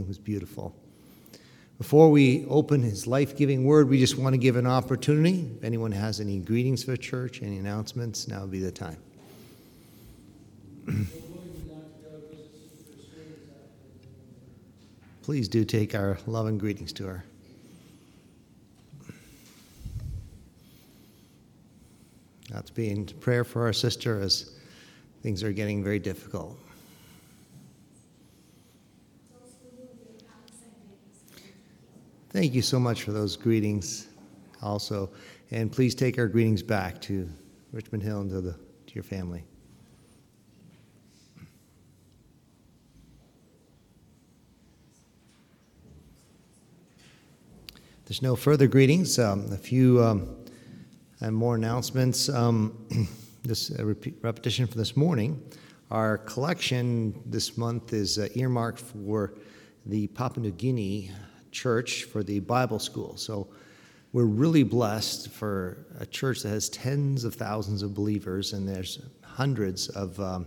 It was beautiful. Before we open his life giving word, we just want to give an opportunity. If anyone has any greetings for church, any announcements, now would be the time. Please do take our love and greetings to her. That's being prayer for our sister as things are getting very difficult. Thank you so much for those greetings also. And please take our greetings back to Richmond Hill and to, the, to your family. There's no further greetings. Um, a few um, and more announcements. Um, this repetition for this morning. Our collection this month is uh, earmarked for the Papua New Guinea Church for the Bible School. So we're really blessed for a church that has tens of thousands of believers, and there's hundreds of um,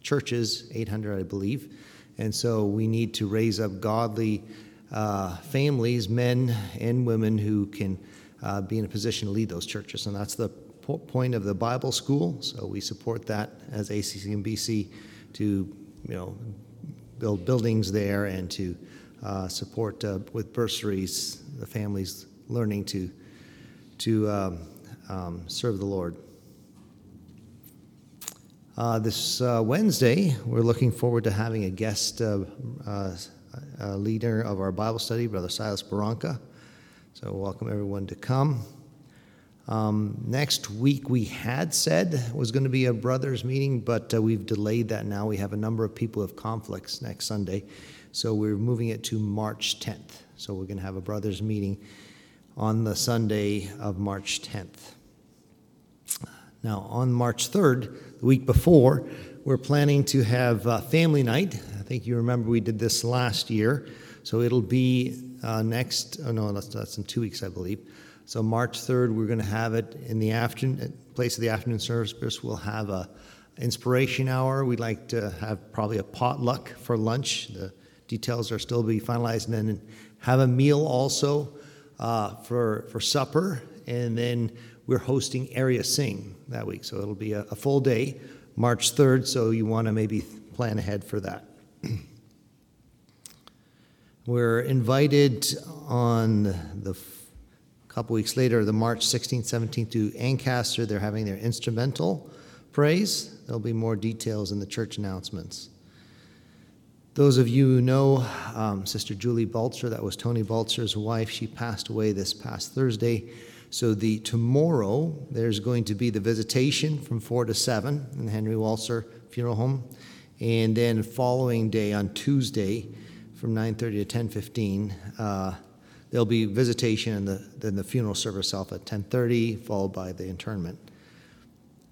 churches, 800, I believe. And so we need to raise up godly uh, families, men and women who can uh, be in a position to lead those churches. And that's the po- point of the Bible school. So we support that as ACC and BC to, you know, build buildings there and to uh, support uh, with bursaries the families learning to to um, um, serve the Lord. Uh, this uh, Wednesday, we're looking forward to having a guest uh, uh, leader of our Bible study, Brother Silas Barranca. So, welcome everyone to come. Um, next week, we had said was going to be a brothers meeting, but we've delayed that now. We have a number of people have conflicts next Sunday, so we're moving it to March 10th. So, we're going to have a brothers meeting on the Sunday of March 10th. Now, on March 3rd, the week before, we're planning to have uh, family night. I think you remember we did this last year. So it'll be uh, next, oh no, that's, that's in two weeks, I believe. So March 3rd, we're going to have it in the afternoon, place of the afternoon service. We'll have a inspiration hour. We'd like to have probably a potluck for lunch. The details are still being finalized, and then have a meal also uh, for for supper. And then we're hosting area sing that week, so it'll be a, a full day, March 3rd. So you want to maybe plan ahead for that. We're invited on the couple weeks later, the March 16th, 17th to Ancaster. They're having their instrumental praise. There'll be more details in the church announcements. Those of you who know um, Sister Julie Baltzer, that was Tony Baltzer's wife, she passed away this past Thursday. So the tomorrow there's going to be the visitation from four to seven in the Henry Walser Funeral Home, and then following day on Tuesday from 9.30 to 10.15. Uh, there'll be visitation and the, then the funeral service itself at 10.30, followed by the interment.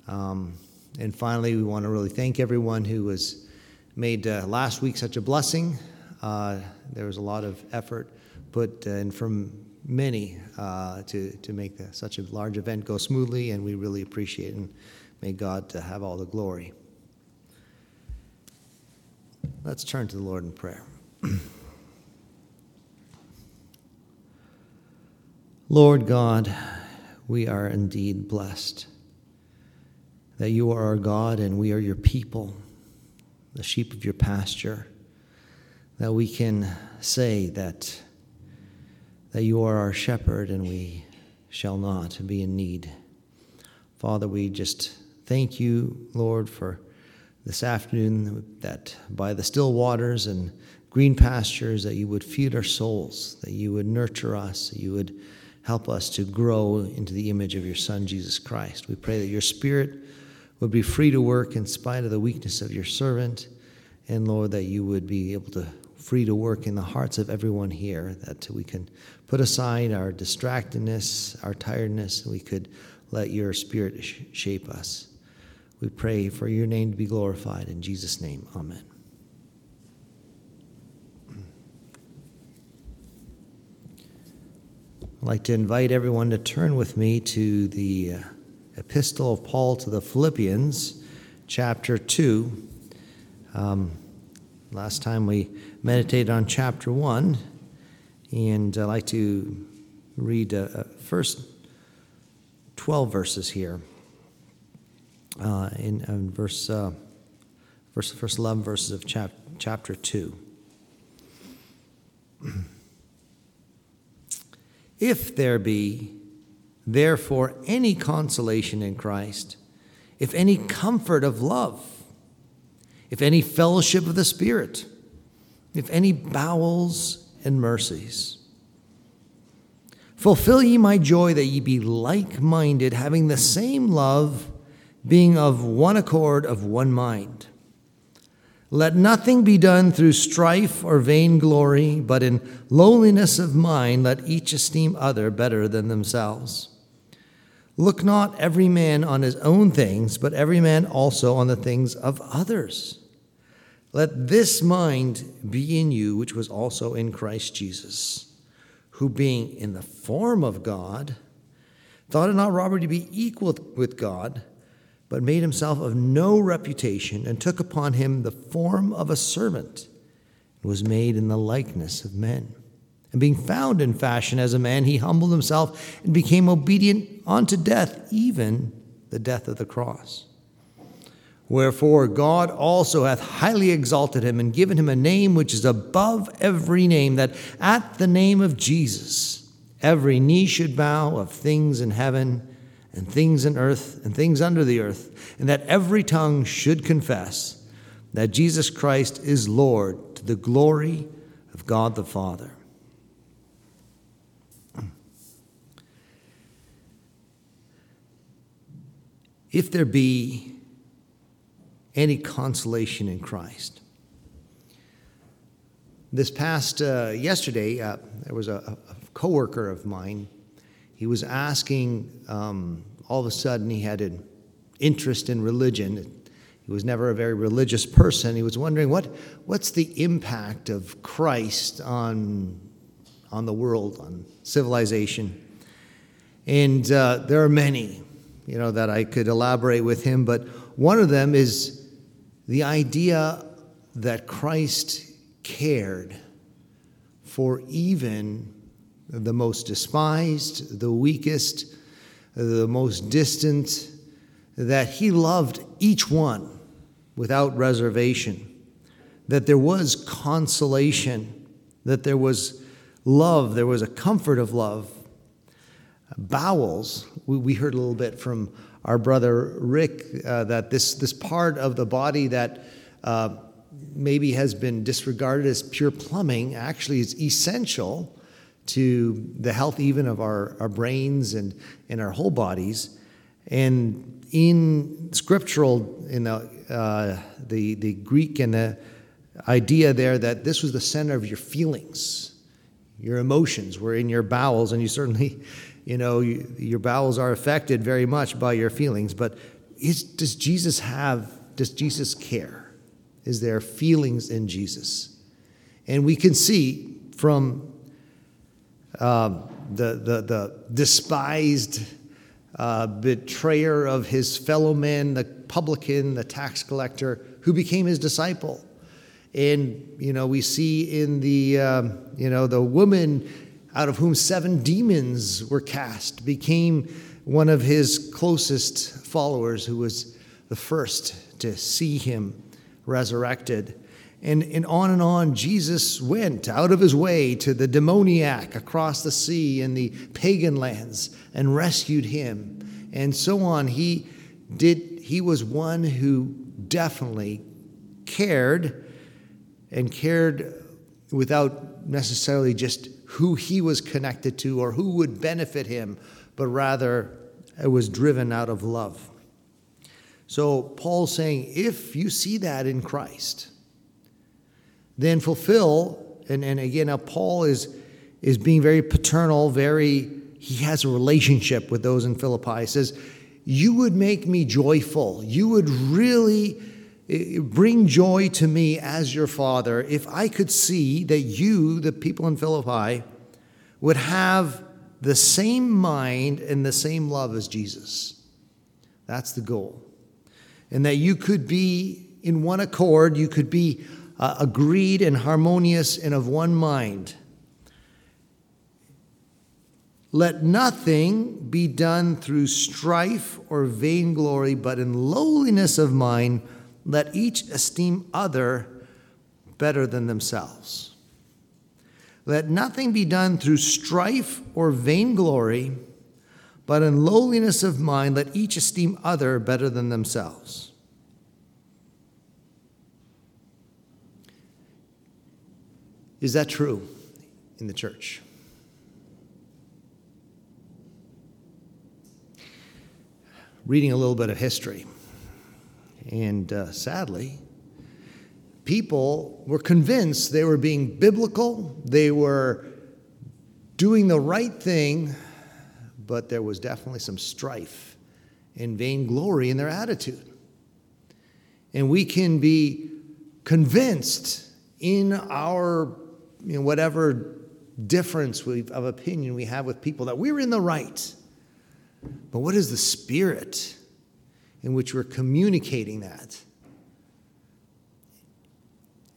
Um, and finally, we want to really thank everyone who was made uh, last week such a blessing. Uh, there was a lot of effort put in from many uh, to, to make the, such a large event go smoothly, and we really appreciate it. And may God have all the glory. Let's turn to the Lord in prayer. Lord God, we are indeed blessed that you are our God and we are your people, the sheep of your pasture, that we can say that, that you are our shepherd and we shall not be in need. Father, we just thank you, Lord, for this afternoon that by the still waters and green pastures, that you would feed our souls, that you would nurture us, that you would help us to grow into the image of your Son, Jesus Christ. We pray that your Spirit would be free to work in spite of the weakness of your servant, and Lord, that you would be able to free to work in the hearts of everyone here, that we can put aside our distractedness, our tiredness, and we could let your Spirit sh- shape us. We pray for your name to be glorified. In Jesus' name, amen. I'd like to invite everyone to turn with me to the uh, Epistle of Paul to the Philippians, chapter 2. Um, Last time we meditated on chapter 1, and I'd like to read uh, uh first 12 verses here. Uh, in, in, verse, uh, verse, first 11 verses of chap, chapter 2. if there be, therefore, any consolation in Christ, if any comfort of love, if any fellowship of the Spirit, if any bowels and mercies. Fulfill ye my joy that ye be like minded, having the same love, being of one accord, of one mind. Let nothing be done through strife or vainglory, but in lowliness of mind let each esteem other better than themselves. Look not every man on his own things, but every man also on the things of others. Let this mind be in you, which was also in Christ Jesus, who being in the form of God, thought it not robbery to be equal with God, but made himself of no reputation, and took upon him the form of a servant, and was made in the likeness of men. And being found in fashion as a man, he humbled himself and became obedient unto death, even the death of the cross. Wherefore God also hath highly exalted him and given him a name which is above every name, that at the name of Jesus every knee should bow of things in heaven and things in earth and things under the earth, and that every tongue should confess that Jesus Christ is Lord to the glory of God the Father. If there be any consolation in Christ. This past uh, yesterday, uh, there was a, a coworker of mine. He was asking. Um, all of a sudden, he had an interest in religion. He was never a very religious person. He was wondering what what's the impact of Christ on on the world, on civilization. And uh, there are many you know, that I could elaborate with him, but one of them is the idea that Christ cared for even the most despised, the weakest, the most distant, that he loved each one without reservation, that there was consolation, that there was love, there was a comfort of love bowels. We, we heard a little bit from our brother Rick uh, that this, this part of the body that uh, maybe has been disregarded as pure plumbing actually is essential to the health even of our, our brains and, and our whole bodies. And in scriptural, in the, uh, the, the Greek and the idea there that this was the center of your feelings, your emotions were in your bowels, and you certainly you know, you, your bowels are affected very much by your feelings. But is, does Jesus have, does Jesus care? Is there feelings in Jesus? And we can see from um, the, the, the despised uh, betrayer of his fellow men, the publican, the tax collector, who became his disciple. And, you know, we see in the, um, you know, the woman out of whom seven demons were cast, became one of his closest followers who was the first to see him resurrected. And, and on and on, Jesus went out of his way to the demoniac across the sea in the pagan lands and rescued him. And so on. He did he was one who definitely cared and cared without necessarily just who he was connected to or who would benefit him, but rather it was driven out of love. So Paul's saying, if you see that in Christ, then fulfill, and, and again, now Paul is, is being very paternal, very, he has a relationship with those in Philippi. He says, You would make me joyful. You would really Bring joy to me as your father if I could see that you, the people in Philippi, would have the same mind and the same love as Jesus. That's the goal. And that you could be in one accord, you could be uh, agreed and harmonious and of one mind. Let nothing be done through strife or vainglory, but in lowliness of mind, let each esteem other better than themselves. Let nothing be done through strife or vainglory, but in lowliness of mind, let each esteem other better than themselves. Is that true in the church? reading a little bit of history. And uh, sadly, people were convinced they were being biblical, they were doing the right thing, but there was definitely some strife and vainglory in their attitude. And we can be convinced in our you know, whatever difference of opinion we have with people that we're in the right. But what is the spirit in which we're communicating that?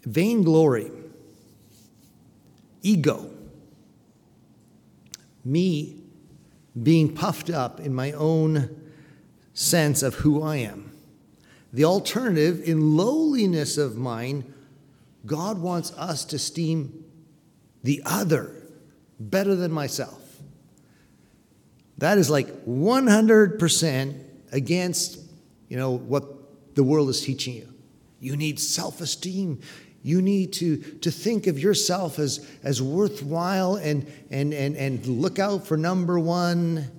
Vainglory, ego, me being puffed up in my own sense of who I am. The alternative, in lowliness of mind, God wants us to esteem the other better than myself. That is like 100% against, you know, what the world is teaching you. You need self-esteem. You need to, to think of yourself as, as worthwhile and, and, and, and look out for number one.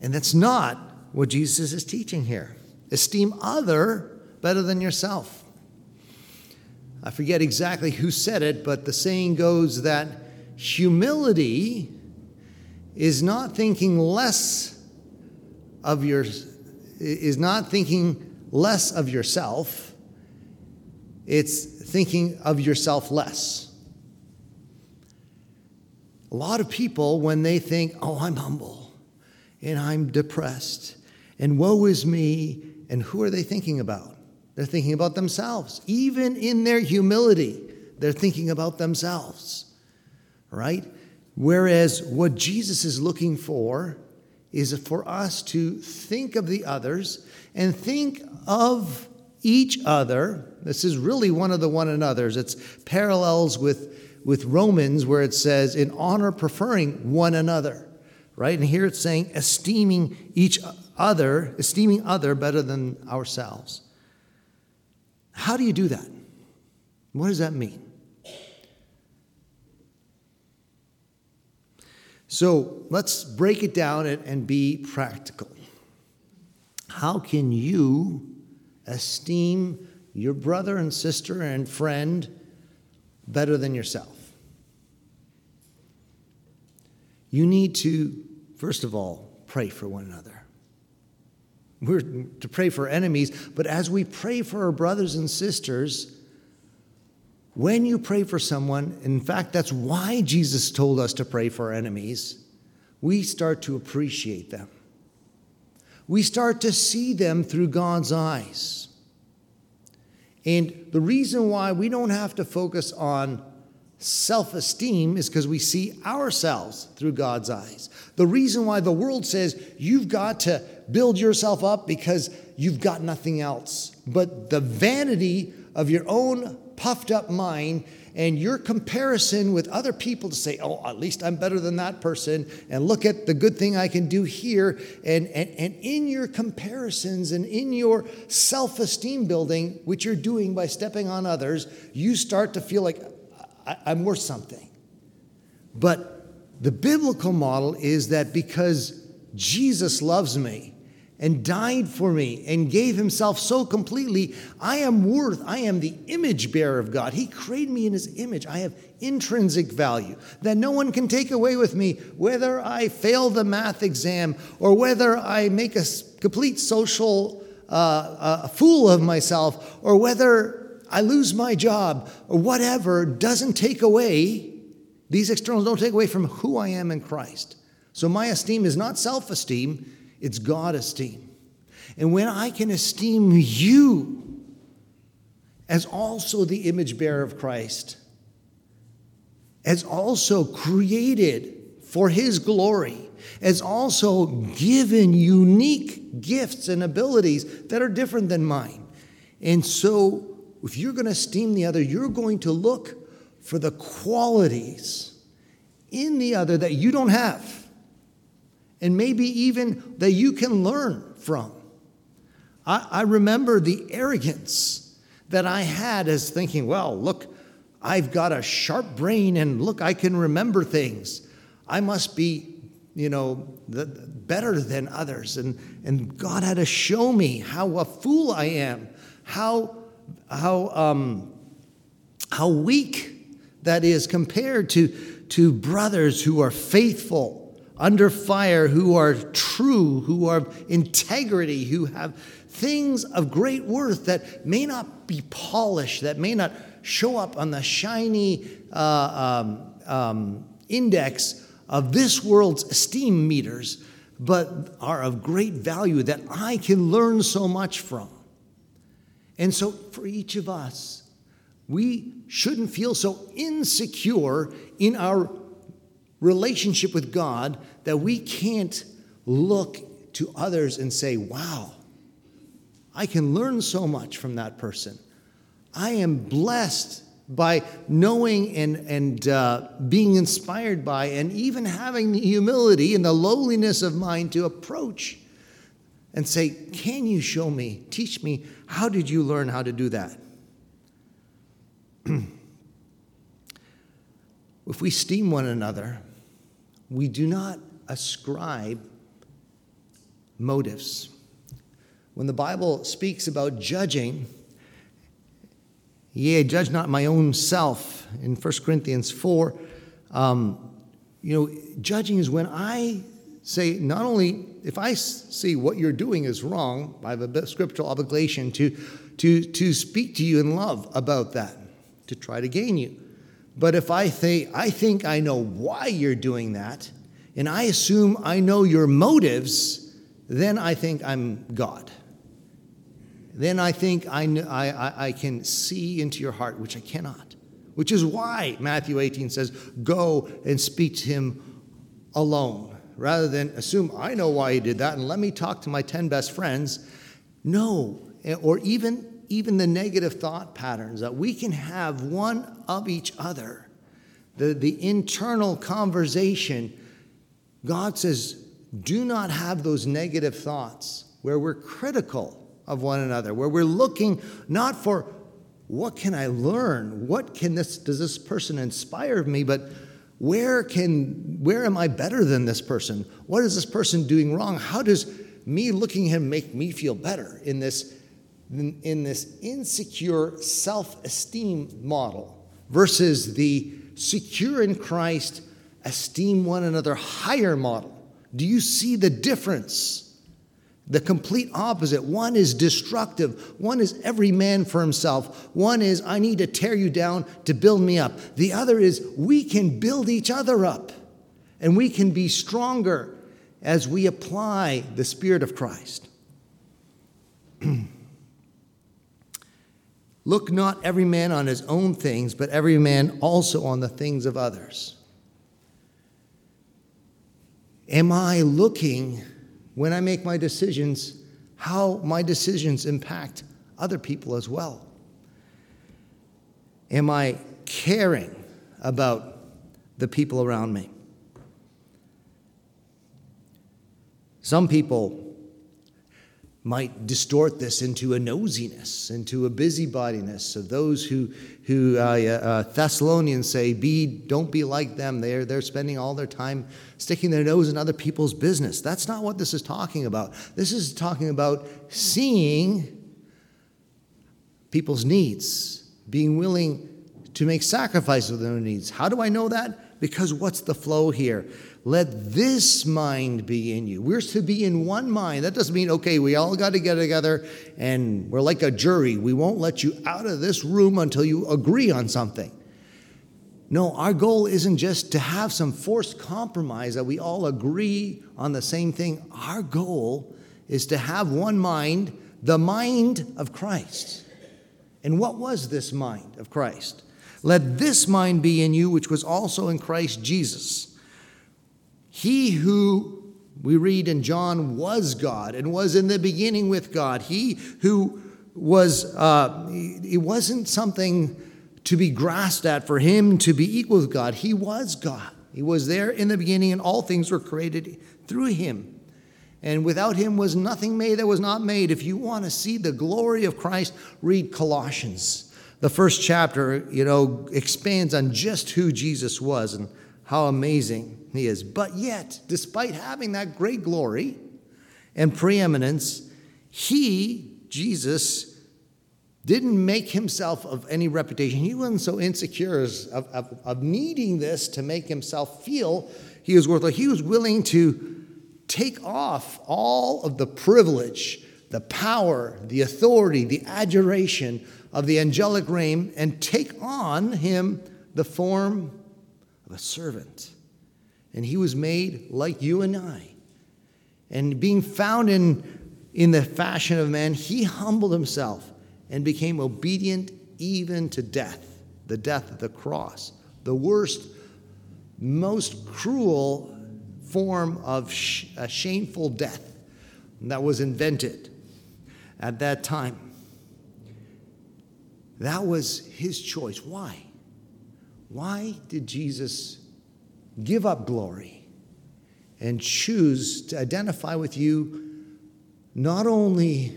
And that's not what Jesus is teaching here. Esteem other better than yourself. I forget exactly who said it, but the saying goes that humility is not thinking less of your is not thinking less of yourself it's thinking of yourself less. A lot of people when they think oh i'm humble and i'm depressed and woe is me and who are they thinking about? They're thinking about themselves. Even in their humility they're thinking about themselves right? Whereas what Jesus is looking for is for us to think of the others and think of each other. This is really one of the one another's. It's parallels with, with Romans where it says, in honor, preferring one another, right? And here it's saying, esteeming each other, esteeming other better than ourselves. How do you do that? What does that mean? So let's break it down and, be practical. How can you esteem your brother and sister and friend better than yourself? You need to, first of all, pray for one another. We're to pray for enemies, but as we pray for our brothers and sisters, when you pray for someone, in fact, that's why Jesus told us to pray for our enemies, we start to appreciate them. We start to see them through God's eyes. And the reason why we don't have to focus on self esteem is because we see ourselves through God's eyes. The reason why the world says you've got to build yourself up because you've got nothing else. But the vanity of your own puffed up mind and your comparison with other people to say, oh, at least I'm better than that person, and look at the good thing I can do here. And, and, and in your comparisons and in your self esteem building, which you're doing by stepping on others, you start to feel like I'm worth something. But the biblical model is that because Jesus loves me, and died for me and gave himself so completely, I am worth, I am the image bearer of God. He created me in his image. I have intrinsic value that no one can take away with me, whether I fail the math exam or whether I make a complete social uh, uh, fool of myself or whether I lose my job or whatever doesn't take away, these externals don't take away from who I am in Christ. So my esteem is not self esteem it's God esteem. And when I can esteem you as also the image bearer of Christ, as also created for his glory, as also given unique gifts and abilities that are different than mine. And so, if you're going to esteem the other, you're going to look for the qualities in the other that you don't have, and maybe even that you can learn from. I, I remember the arrogance that I had as thinking, well, look, I've got a sharp brain, and look, I can remember things. I must be, you know, the, better than others. And, and God had to show me how a fool I am, how, how, um, how weak that is compared to, to brothers who are faithful, under fire, who are true, who are integrity, who have things of great worth that may not be polished, that may not show up on the shiny uh, um, um, index of this world's esteem meters, but are of great value that I can learn so much from. And so, for each of us, we shouldn't feel so insecure in our relationship with God that we can't look to others and say, wow, I can learn so much from that person. I am blessed by knowing and, and uh, being inspired by, and even having the humility and the lowliness of mind to approach and say, Can you show me, teach me, how did you learn how to do that? if we esteem one another, we do not ascribe motives. When the Bible speaks about judging, Yea, judge not my own self in 1 Corinthians 4. Um, you know, judging is when I say, not only if I see what you're doing is wrong, I have a scriptural obligation to, to, to speak to you in love about that, to try to gain you. But if I say, I think I know why you're doing that, and I assume I know your motives, then I think I'm God then I think I, I, I can see into your heart, which I cannot. Which is why Matthew 18 says, Go and speak to him alone, rather than assume I know why he did that and let me talk to my 10 best friends. No, eh, or even, even the negative thought patterns that we can have one of each other. The, the internal conversation, God says, do not have those negative thoughts where we're critical of one another, where we're looking not for what can I learn? What can this does this person inspire me, but where can where am I better than this person? What is this person doing wrong? How does me looking at him make me feel better in this in, this insecure self-esteem model versus the secure in Christ esteem one another higher model? Do you see the difference? The complete opposite. One is destructive. One is every man for himself. One is, I need to tear you down to build me up. The other is, we can build each other up and we can be stronger as we apply the Spirit of Christ. Look not every man on his own things, but every man also on the things of others. Am I looking when I make my decisions, how my decisions impact other people as well. Am I caring about the people around me? Some people might distort this into a nosiness, into a busybodiness of those who, who uh, uh, Thessalonians say, be, don't be like them. They're, they're spending all their time sticking their nose in other people's business. That's not what this is talking about. This is talking about seeing people's needs, being willing to make sacrifices of their needs. How do I know that? Because what's the flow here? Let this mind be in you. We're to be in one mind. That doesn't mean, okay, we all got to get together and we're like a jury. We won't let you out of this room until you agree on something. No, our goal isn't just to have some forced compromise that we all agree on the same thing. Our goal is to have one mind, the mind of Christ. And what was this mind of Christ? Let this mind be in you, which was also in Christ Jesus. He who, we read in John, was God and was in the beginning with God. He who was, uh, it wasn't something to be grasped at for him to be equal with God. He was God. He was there in the beginning, and all things were created through him. And without him was nothing made that was not made. If you want to see the glory of Christ, read Colossians. The first chapter, you know, expands on just who Jesus was and how amazing he is. But yet, despite having that great glory and preeminence, he, Jesus, didn't make himself of any reputation. He wasn't so insecure of, of, of needing this to make himself feel he was worth it. He was willing to take off all of the privilege, the power, the authority, the adjuration of the angelic realm and take on him the form of a servant. And he was made like you and I. And being found in, in the fashion of man, he humbled himself and became obedient even to death, the death of the cross, the worst, most cruel form of sh- a shameful death that was invented at that time. That was his choice. Why? Why did Jesus give up glory and choose to identify with you, not only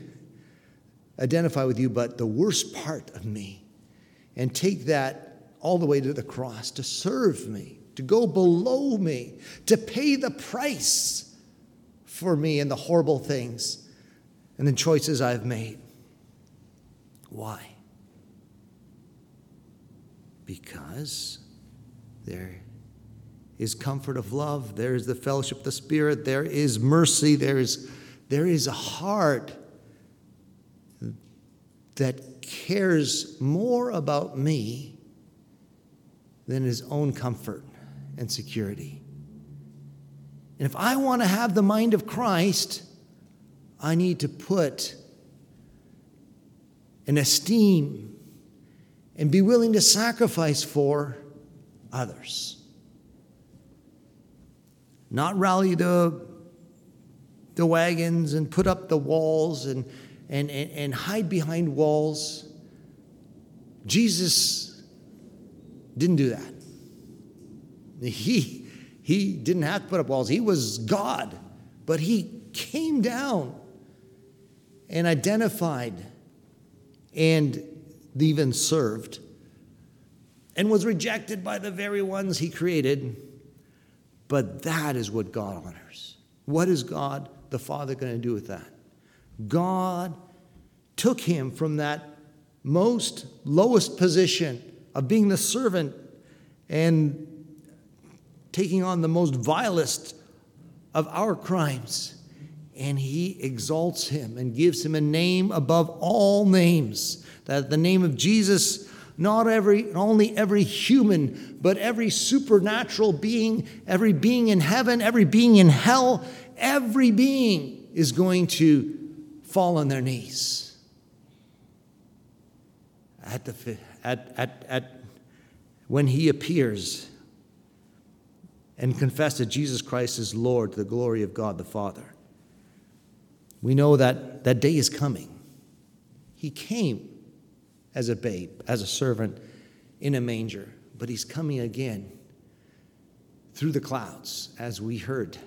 identify with you, but the worst part of me, and take that all the way to the cross to serve me? to go below me, to pay the price for me and the horrible things and the choices I've made. Why? Because there is comfort of love, there is the fellowship of the Spirit, there is mercy, there is, there is a heart that cares more about me than his own comfort and security. And if I want to have the mind of Christ, I need to put an esteem and be willing to sacrifice for others. Not rally the, the wagons and put up the walls and, and, and, and hide behind walls. Jesus didn't do that. He, he didn't have to put up walls, he was God. But he came down and identified and even served and was rejected by the very ones he created. But that is what God honors. What is God the Father going to do with that? God took him from that most lowest position of being the servant and taking on the most vilest of our crimes. And he exalts him and gives him a name above all names. That the name of Jesus, not every, only every human, but every supernatural being, every being in heaven, every being in hell, every being is going to fall on their knees. At the, at, at, at, when he appears and confess that Jesus Christ is Lord to the glory of God the Father. We know that that day is coming. He came as a babe, as a servant in a manger, but he's coming again through the clouds, as we heard.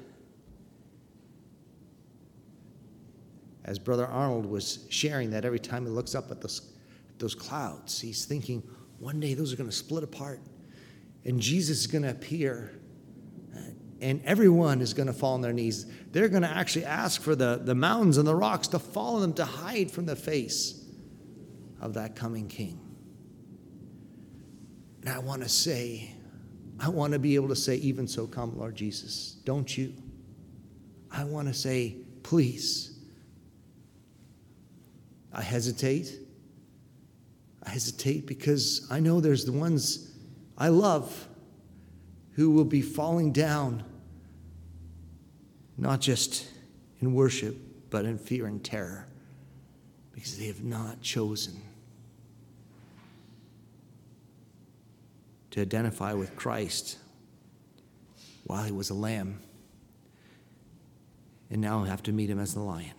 As Brother Arnold was sharing that every time he looks up at those, those clouds, he's thinking, one day those are going to split apart, and Jesus is going to appear and everyone is going to fall on their knees. They're going to actually ask for the, the mountains and the rocks to fall on them to hide from the face of that coming king. And I want to say, I want to be able to say, even so, come, Lord Jesus. Don't you? I want to say, please. I hesitate. I hesitate because I know there's the ones I love who will be falling down, not just in worship, but in fear and terror, because they have not chosen to identify with Christ while he was a lamb. And now have to meet him as the lion.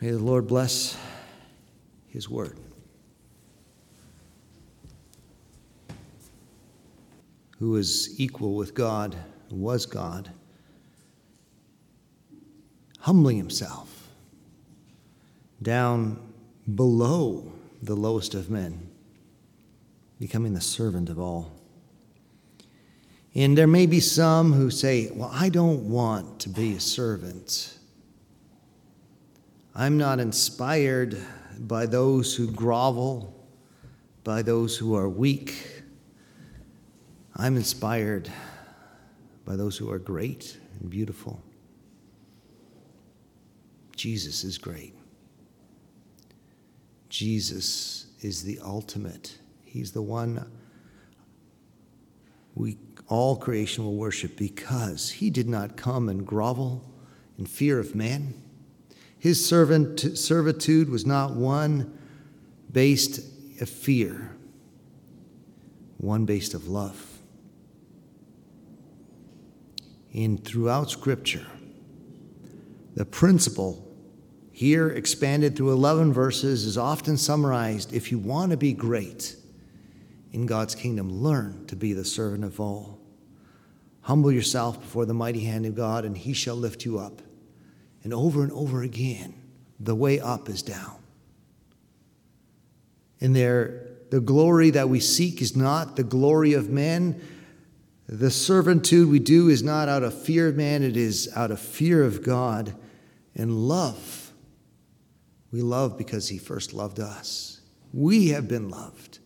May the Lord bless his word. Who is equal with God, was God, humbling himself down below the lowest of men, becoming the servant of all. And there may be some who say, Well, I don't want to be a servant. I'm not inspired by those who grovel, by those who are weak. I'm inspired by those who are great and beautiful. Jesus is great. Jesus is the ultimate. He's the one we all creation will worship because he did not come and grovel in fear of man. His servant, servitude was not one based of fear, one based of love. And throughout Scripture, the principle here expanded through 11 verses is often summarized if you want to be great in God's kingdom, learn to be the servant of all. Humble yourself before the mighty hand of God, and he shall lift you up. And over and over again, the way up is down. And there, the glory that we seek is not the glory of men. The servitude we do is not out of fear of man, it is out of fear of God and love we love because He first loved us. We have been loved.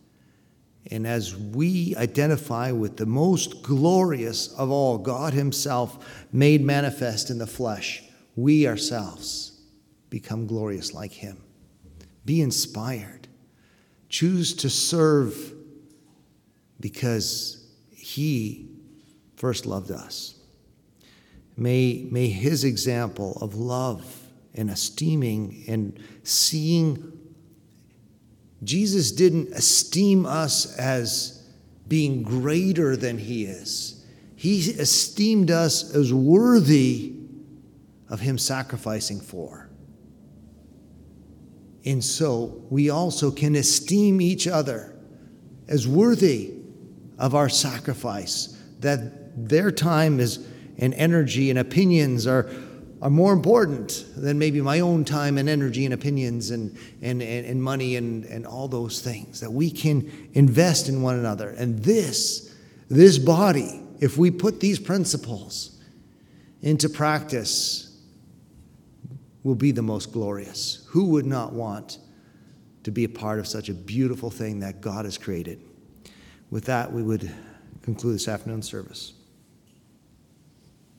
And as we identify with the most glorious of all, God Himself made manifest in the flesh, we ourselves become glorious like Him. Be inspired. Choose to serve because He first loved us. May, may His example of love and esteeming and seeing. Jesus didn't esteem us as being greater than He is, He esteemed us as worthy of Him sacrificing for. And so we also can esteem each other as worthy of our sacrifice, that their time is and energy and opinions are are more important than maybe my own time and energy and opinions and, and, and, and, money and, and all those things. That we can invest in one another. And this, this body, if we put these principles into practice, will be the most glorious. Who would not want to be a part of such a beautiful thing that God has created? With that, we would conclude this afternoon service.